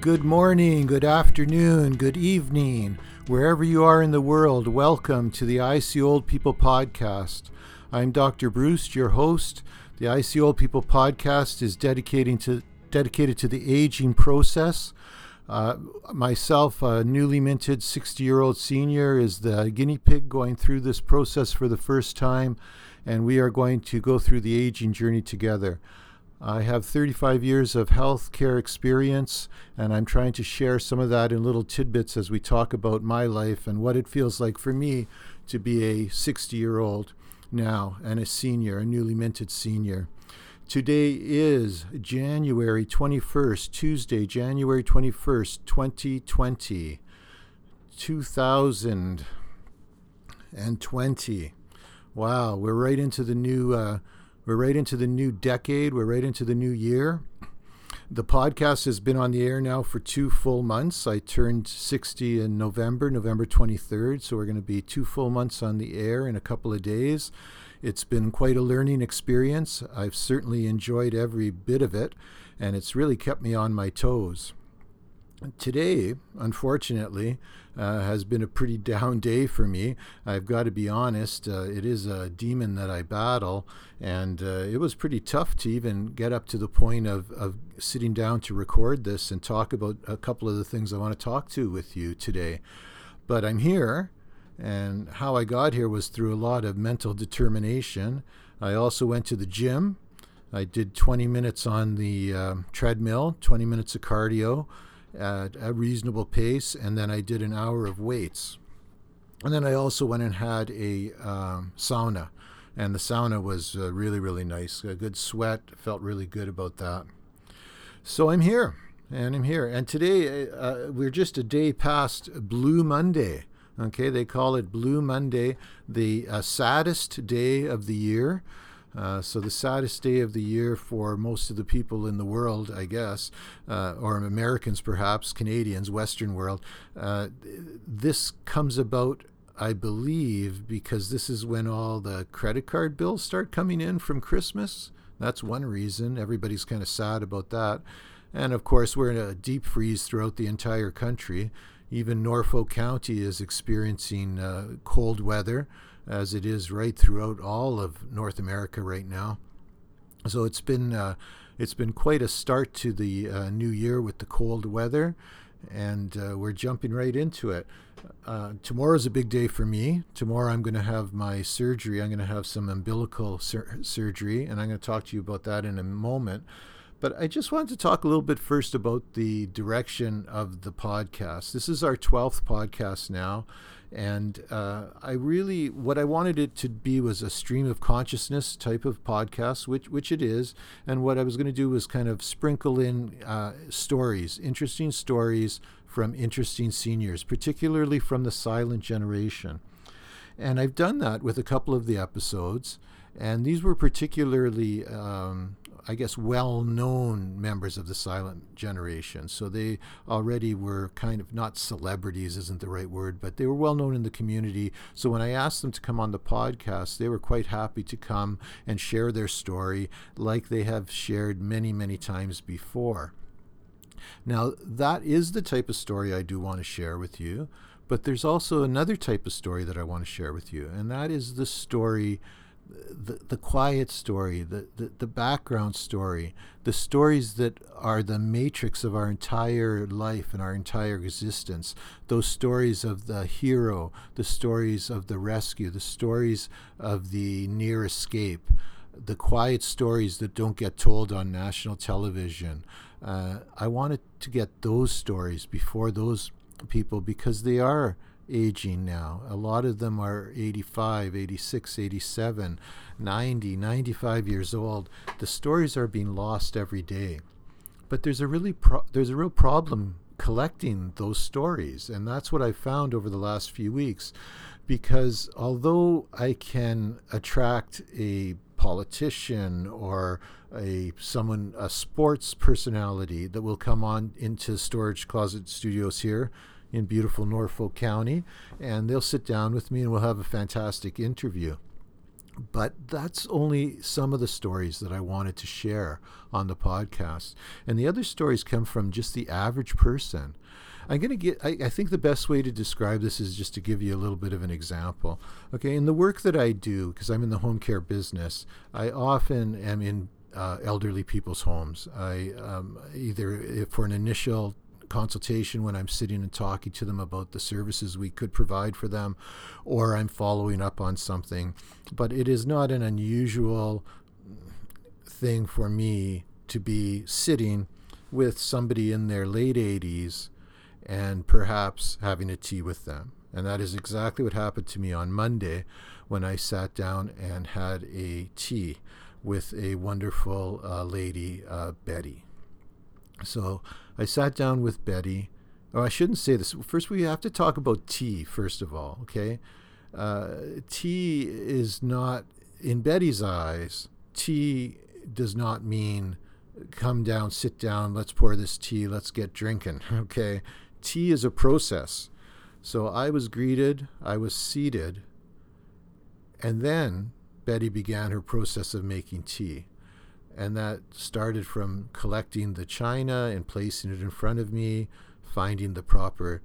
Good morning, good afternoon, good evening, wherever you are in the world. Welcome to the I See Old People podcast. I'm Dr. Bruce, your host. The I See Old People podcast is dedicating to dedicated to the aging process. Uh, myself, a newly minted 60 year old senior, is the guinea pig going through this process for the first time, and we are going to go through the aging journey together. I have 35 years of healthcare experience, and I'm trying to share some of that in little tidbits as we talk about my life and what it feels like for me to be a 60 year old now and a senior, a newly minted senior. Today is January 21st, Tuesday, January 21st, 2020. 2020. Wow, we're right into the new. Uh, we're right into the new decade. We're right into the new year. The podcast has been on the air now for two full months. I turned 60 in November, November 23rd. So we're going to be two full months on the air in a couple of days. It's been quite a learning experience. I've certainly enjoyed every bit of it, and it's really kept me on my toes. Today, unfortunately, uh, has been a pretty down day for me. I've got to be honest. Uh, it is a demon that I battle, and uh, it was pretty tough to even get up to the point of, of sitting down to record this and talk about a couple of the things I want to talk to with you today. But I'm here, and how I got here was through a lot of mental determination. I also went to the gym. I did 20 minutes on the um, treadmill, 20 minutes of cardio at a reasonable pace, and then I did an hour of weights. And then I also went and had a um, sauna, and the sauna was uh, really, really nice. A good sweat, felt really good about that. So I'm here, and I'm here. And today uh, uh we're just a day past Blue Monday. Okay, they call it Blue Monday, the uh, saddest day of the year. Uh, so the saddest day of the year for most of the people in the world, I guess, uh, or Americans perhaps, Canadians, Western world. Uh, this comes about, I believe, because this is when all the credit card bills start coming in from Christmas. That's one reason. Everybody's kind of sad about that. And of course, we're in a deep freeze throughout the entire country. Even Norfolk County is experiencing uh, cold weather as it is right throughout all of North America right now. So it's been uh, it's been quite a start to the uh, new year with the cold weather, and uh, we're jumping right into it. Uh, is a big day for me. Tomorrow I'm going to have my surgery. I'm going to have some umbilical sur- surgery, and I'm going to talk to you about that in a moment. But I just wanted to talk a little bit first about the direction of the podcast. This is our 12th podcast now. And uh, I really, what I wanted it to be was a stream of consciousness type of podcast, which which it is. And what I was going to do was kind of sprinkle in uh, stories, interesting stories from interesting seniors, particularly from the silent generation. And I've done that with a couple of the episodes. And these were particularly um, I guess, well known members of the silent generation. So they already were kind of not celebrities, isn't the right word, but they were well known in the community. So when I asked them to come on the podcast, they were quite happy to come and share their story like they have shared many, many times before. Now, that is the type of story I do want to share with you. But there's also another type of story that I want to share with you, and that is the story the, the quiet story, the, the, the background story, the stories that are the matrix of our entire life and our entire existence, those stories of the hero, the stories of the rescue, the stories of the near escape, the quiet stories that don't get told on national television. Uh, I wanted to get those stories before those people because they are aging now. A lot of them are 85, 86, 87, 90, 95 years old. The stories are being lost every day. But there's a really pro- there's a real problem collecting those stories, and that's what I found over the last few weeks because although I can attract a politician or a someone a sports personality that will come on into storage closet studios here in beautiful Norfolk County, and they'll sit down with me and we'll have a fantastic interview. But that's only some of the stories that I wanted to share on the podcast. And the other stories come from just the average person. I'm going to get, I, I, think the best way to describe this is just to give you a little bit of an example. Okay, in the work that I do, because I'm in the home care business, I often am in uh, elderly people's homes. I um, either for an initial consultation when I'm sitting and talking to them about the services we could provide for them, or I'm following up on something. But it is not an unusual thing for me to be sitting with somebody in their late 80s and perhaps having a tea with them. And that is exactly what happened to me on Monday when I sat down and had a tea with a wonderful uh, lady, uh, Betty. So I sat down with Betty. Oh, I shouldn't say this. First, we have to talk about tea, first of all, okay? Uh, tea is not, in Betty's eyes, tea does not mean come down, sit down, let's pour this tea, let's get drinking, okay? tea is a process. So I was greeted, I was seated, and then Betty began her process of making tea. And that started from collecting the china and placing it in front of me, finding the proper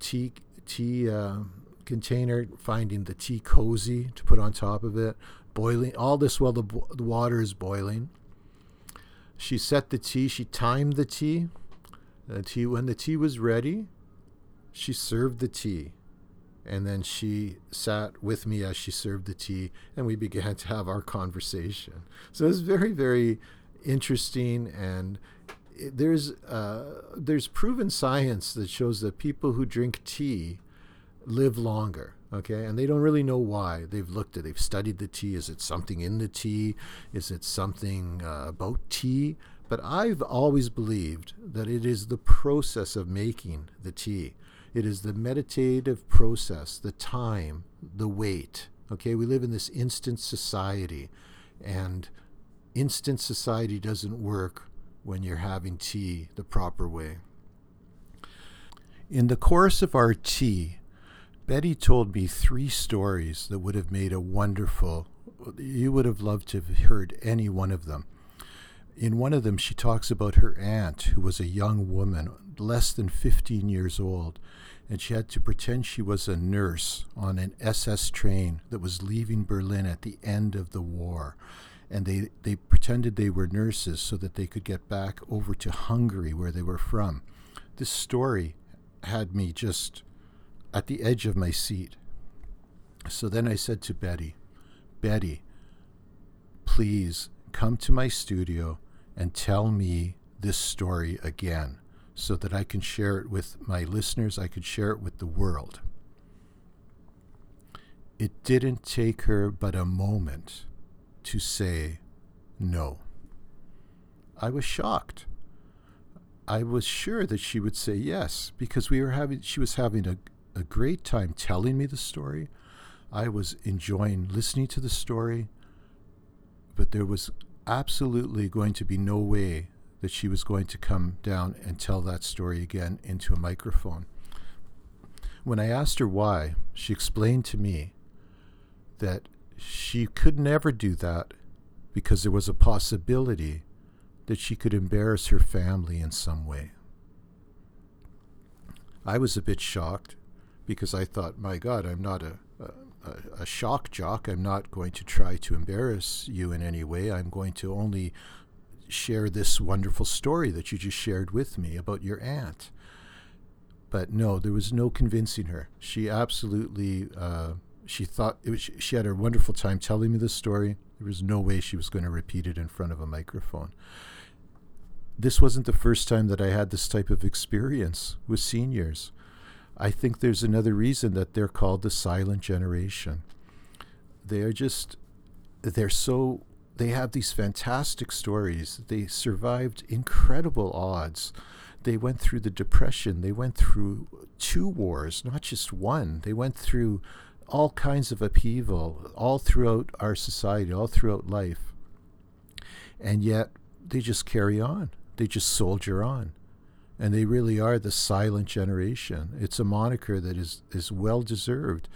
tea, tea uh, container, finding the tea cozy to put on top of it, boiling, all this while the, the water is boiling. She set the tea, she timed the tea the tea, when the tea was ready, she served the tea. And then she sat with me as she served the tea, and we began to have our conversation. So it was very, very interesting. And there's, uh, there's proven science that shows that people who drink tea live longer okay and they don't really know why they've looked at they've studied the tea is it something in the tea is it something uh, about tea but I've always believed that it is the process of making the tea. It is the meditative process, the time, the wait. Okay, we live in this instant society, and instant society doesn't work when you're having tea the proper way. In the course of our tea, Betty told me three stories that would have made a wonderful, you would have loved to have heard any one of them. In one of them, she talks about her aunt, who was a young woman, less than 15 years old, and she had to pretend she was a nurse on an SS train that was leaving Berlin at the end of the war. And they, they pretended they were nurses so that they could get back over to Hungary, where they were from. This story had me just at the edge of my seat. So then I said to Betty, Betty, please come to my studio and tell me this story again so that I can share it with my listeners, I could share it with the world. It didn't take her but a moment to say no. I was shocked. I was sure that she would say yes because we were having she was having a, a great time telling me the story. I was enjoying listening to the story, but there was absolutely going to be no way that she was going to come down and tell that story again into a microphone. When I asked her why, she explained to me that she could never do that because there was a possibility that she could embarrass her family in some way. I was a bit shocked because I thought, my God, I'm not a, a, shock jock. I'm not going to try to embarrass you in any way. I'm going to only share this wonderful story that you just shared with me about your aunt. But no, there was no convincing her. She absolutely, uh, she thought it was, she had a wonderful time telling me the story. There was no way she was going to repeat it in front of a microphone. This wasn't the first time that I had this type of experience with seniors. I think there's another reason that they're called the silent generation. They are just, they're so, they have these fantastic stories. They survived incredible odds. They went through the Depression. They went through two wars, not just one. They went through all kinds of upheaval all throughout our society, all throughout life. And yet they just carry on, they just soldier on and they really are the silent generation. It's a moniker that is is well deserved.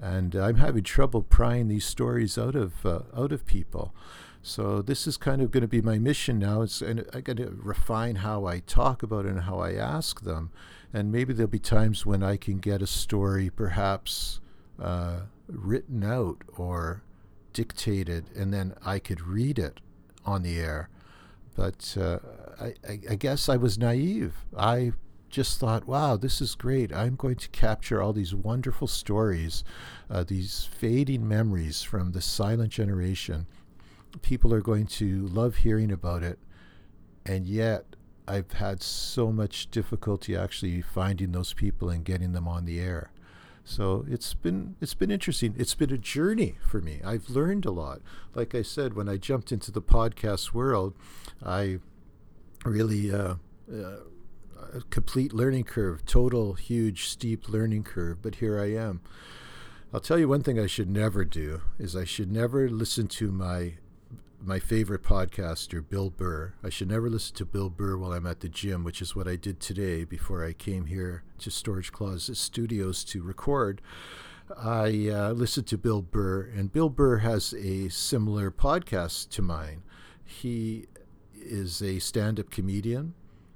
and I'm having trouble prying these stories out of uh, out of people. So this is kind of going to be my mission now. It's and I got to refine how I talk about it and how I ask them, and maybe there'll be times when I can get a story perhaps uh, written out or dictated, and then I could read it on the air. But uh, I, I, guess I was naive. I just thought, wow, this is great. I'm going to capture all these wonderful stories, uh, these fading memories from the silent generation. People are going to love hearing about it. And yet, I've had so much difficulty actually finding those people and getting them on the air. So it's been it's been interesting. It's been a journey for me. I've learned a lot. Like I said, when I jumped into the podcast world, I really uh, uh, a complete learning curve, total huge steep learning curve. But here I am. I'll tell you one thing I should never do is I should never listen to my my favorite podcaster, Bill Burr. I should never listen to Bill Burr while I'm at the gym, which is what I did today before I came here to Storage Closet Studios to record. I uh, listened to Bill Burr, and Bill Burr has a similar podcast to mine. He is a stand up comedian,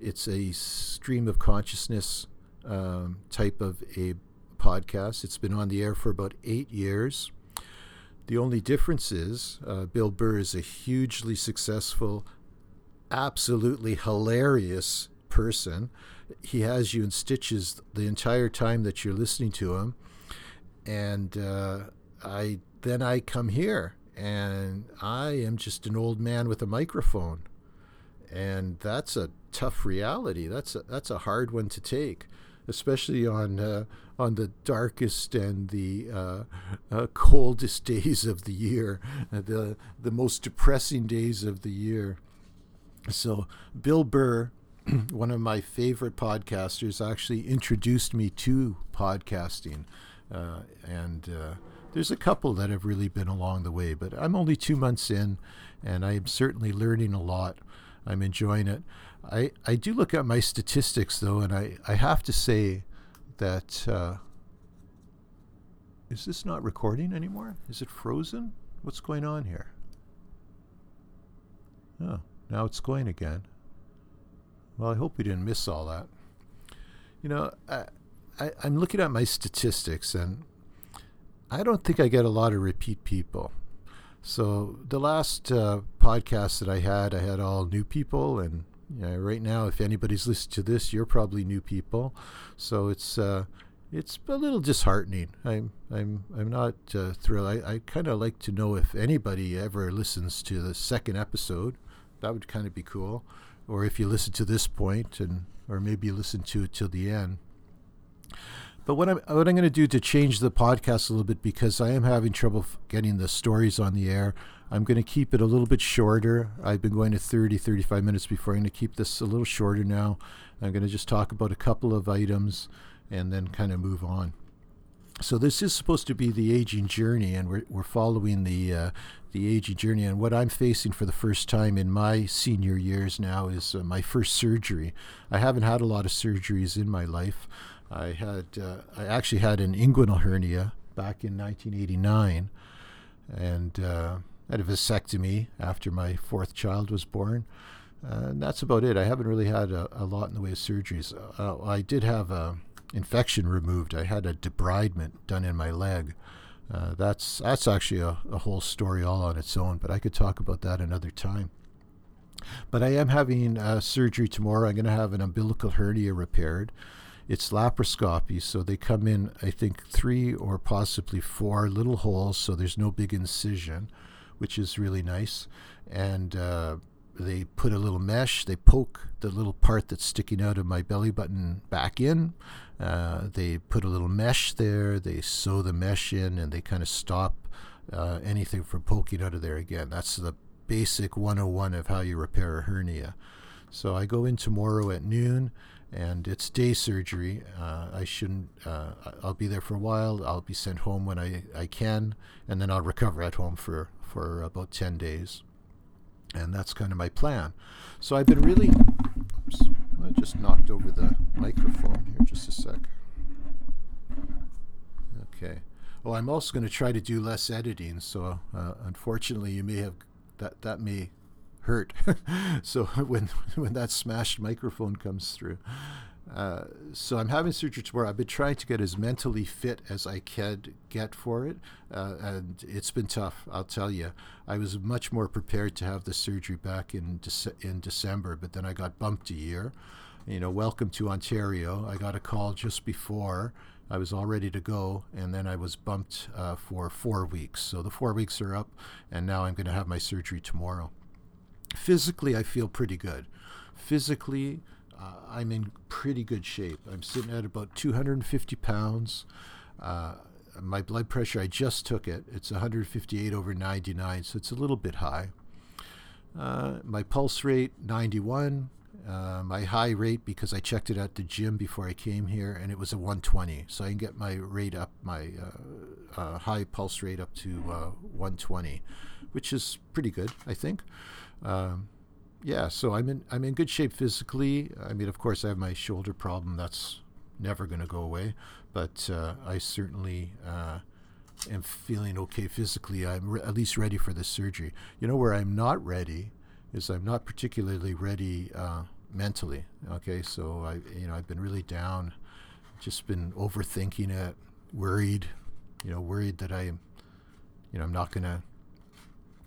it's a stream of consciousness um, type of a podcast. It's been on the air for about eight years. The only difference is uh, Bill Burr is a hugely successful, absolutely hilarious person. He has you in stitches the entire time that you're listening to him, and uh, I then I come here and I am just an old man with a microphone, and that's a tough reality. That's a, that's a hard one to take especially on uh, on the darkest and the uh, uh, coldest days of the year, uh, the the most depressing days of the year. So Bill Burr, one of my favorite podcasters, actually introduced me to podcasting, uh, and uh, there's a couple that have really been along the way. But I'm only two months in, and I'm certainly learning a lot. I'm enjoying it. I, I do look at my statistics though, and I, I have to say that uh, is this not recording anymore? Is it frozen? What's going on here? Oh, now it's going again. Well, I hope we didn't miss all that. You know, I, I, I'm looking at my statistics, and I don't think I get a lot of repeat people. So the last uh, podcast that I had, I had all new people, and know, right now, if anybody's listening to this, you're probably new people, so it's uh, it's a little disheartening. I'm I'm I'm not uh, thrilled. I, I kind of like to know if anybody ever listens to the second episode. That would kind of be cool, or if you listen to this point and or maybe listen to it till the end. But what I'm what I'm going to do to change the podcast a little bit because I am having trouble getting the stories on the air. I'm going to keep it a little bit shorter. I've been going to 30, 35 minutes before. I'm going to keep this a little shorter now. I'm going to just talk about a couple of items and then kind of move on. So this is supposed to be the aging journey, and we're we're following the uh, the aging journey. And what I'm facing for the first time in my senior years now is uh, my first surgery. I haven't had a lot of surgeries in my life. I had uh, I actually had an inguinal hernia back in 1989, and uh, had a vasectomy after my fourth child was born. Uh, and that's about it. I haven't really had a, a lot in the way of surgeries. Uh, I did have an infection removed. I had a debridement done in my leg. Uh, that's that's actually a, a whole story all on its own, but I could talk about that another time. But I am having uh, surgery tomorrow. I'm going to have an umbilical hernia repaired it's laparoscopy, so they come in, I think, three or possibly four little holes, so there's no big incision, which is really nice. And uh, they put a little mesh, they poke the little part that's sticking out of my belly button back in. Uh, they put a little mesh there, they sew the mesh in, and they kind of stop uh, anything from poking out of there again. That's the basic 101 of how you repair a hernia. So I go in tomorrow at noon and it's day surgery. Uh, I shouldn't. Uh, I'll be there for a while. I'll be sent home when I, I can, and then I'll recover at home for for about ten days, and that's kind of my plan. So I've been really. Oops, I just knocked over the microphone here. Just a sec. Okay. Oh, I'm also going to try to do less editing. So, uh, unfortunately, you may have that that may hurt. so when when that smashed microphone comes through. Uh, so I'm having surgery tomorrow. I've been trying to get as mentally fit as I can get for it, uh, and it's been tough. I'll tell you. I was much more prepared to have the surgery back in De- in December, but then I got bumped a year. You know, welcome to Ontario. I got a call just before. I was all ready to go, and then I was bumped uh, for four weeks. So the four weeks are up, and now I'm going to have my surgery tomorrow. Physically, I feel pretty good. Physically, uh, I'm in pretty good shape. I'm sitting at about 250 pounds. Uh, my blood pressure, I just took it. It's 158 over 99, so it's a little bit high. Uh, my pulse rate, 91. Uh, my high rate, because I checked it at the gym before I came here, and it was a 120. So I can get my rate up, my uh, uh, high pulse rate up to 120, which is pretty good, I think. Um, yeah, so I'm in I'm in good shape physically. I mean, of course, I have my shoulder problem. That's never going to go away, but uh, I certainly uh, am feeling okay physically. I'm re- at least ready for the surgery. You know, where I'm not ready is I'm not particularly ready uh, mentally. Okay, so I you know I've been really down, just been overthinking it, worried. You know, worried that I am, you know, I'm not gonna,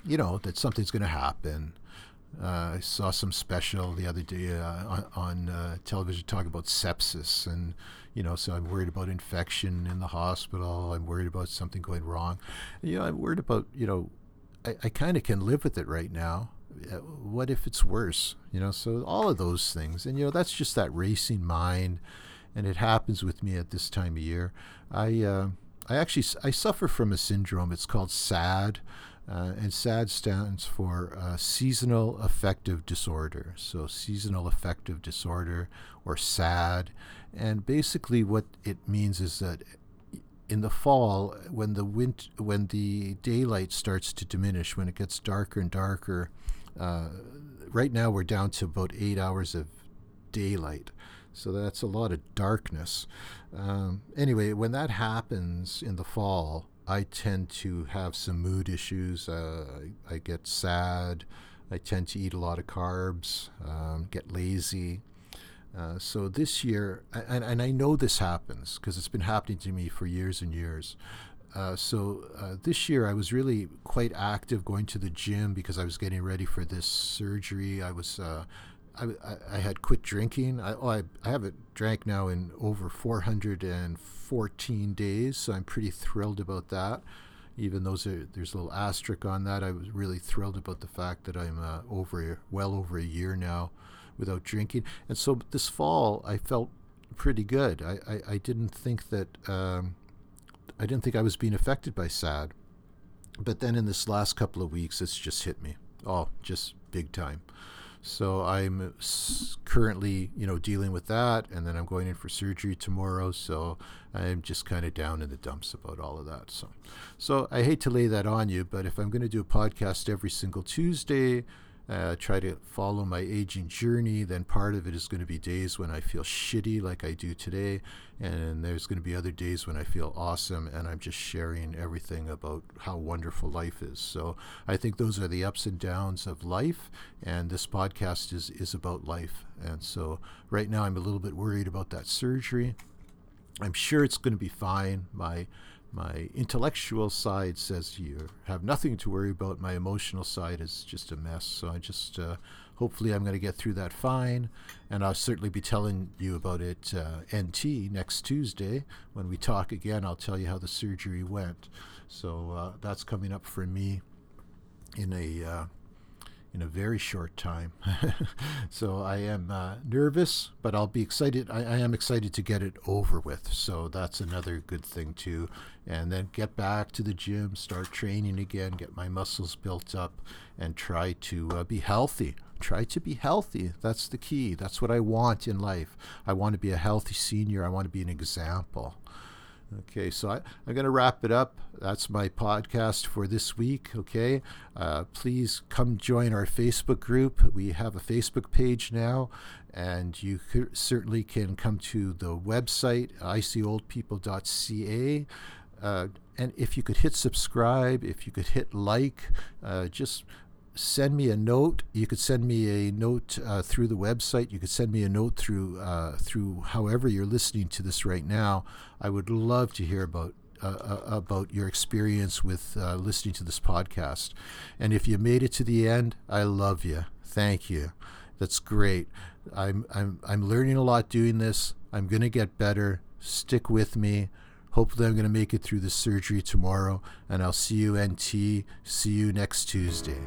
you know, that something's gonna happen uh, I saw some special the other day uh, on, uh, television talking about sepsis, and you know, so I'm worried about infection in the hospital. I'm worried about something going wrong. You know, I'm worried about you know, I, I kind of can live with it right now. Uh, what if it's worse? You know, so all of those things, and you know, that's just that racing mind, and it happens with me at this time of year. I uh, I actually I suffer from a syndrome. It's called SAD. Uh, and SAD stands for uh, seasonal affective disorder. So, seasonal affective disorder or SAD. And basically, what it means is that in the fall, when the wind, when the daylight starts to diminish, when it gets darker and darker, uh, right now we're down to about eight hours of daylight. So that's a lot of darkness. Um, anyway, when that happens in the fall, I tend to have some mood issues. Uh, I, I, get sad. I tend to eat a lot of carbs, um, get lazy. Uh, so this year, and, and I know this happens because it's been happening to me for years and years. Uh, so uh, this year I was really quite active going to the gym because I was getting ready for this surgery. I was uh, I, I, had quit drinking. I, oh, I, I haven't drank now in over 414 days, so I'm pretty thrilled about that. Even though there's a little asterisk on that, I was really thrilled about the fact that I'm uh, over well over a year now without drinking. And so this fall, I felt pretty good. I, I, I didn't think that um, I didn't think I was being affected by SAD, but then in this last couple of weeks, it's just hit me. Oh, just big time. So I'm currently, you know, dealing with that, and then I'm going in for surgery tomorrow. So I'm just kind of down in the dumps about all of that. So, so I hate to lay that on you, but if I'm going to do a podcast every single Tuesday, uh, try to follow my aging journey, then part of it is going to be days when I feel shitty like I do today, and there's going to be other days when I feel awesome and I'm just sharing everything about how wonderful life is. So I think those are the ups and downs of life, and this podcast is, is about life. And so right now I'm a little bit worried about that surgery. I'm sure it's going to be fine. My my intellectual side says you have nothing to worry about. My emotional side is just a mess. So I just, uh, hopefully, I'm going to get through that fine. And I'll certainly be telling you about it uh, NT next Tuesday. When we talk again, I'll tell you how the surgery went. So uh, that's coming up for me in a uh, in a very short time. so I am uh, nervous, but I'll be excited. I, I, am excited to get it over with. So that's another good thing too. And then get back to the gym, start training again, get my muscles built up, and try to uh, be healthy. Try to be healthy. That's the key. That's what I want in life. I want to be a healthy senior. I want to be an example. Okay, so I, am going to wrap it up. That's my podcast for this week. Okay, uh, please come join our Facebook group. We have a Facebook page now, and you certainly can come to the website icoldpeople.ca. Uh, and if you could hit subscribe, if you could hit like, uh, just send me a note. You could send me a note uh, through the website. You could send me a note through uh, through however you're listening to this right now. I would love to hear about uh, uh about your experience with uh, listening to this podcast. And if you made it to the end, I love you. Thank you. That's great. I'm I'm I'm learning a lot doing this. I'm going to get better. Stick with me. Hopefully, I'm going to make it through the surgery tomorrow, and I'll see you NT. See you next Tuesday.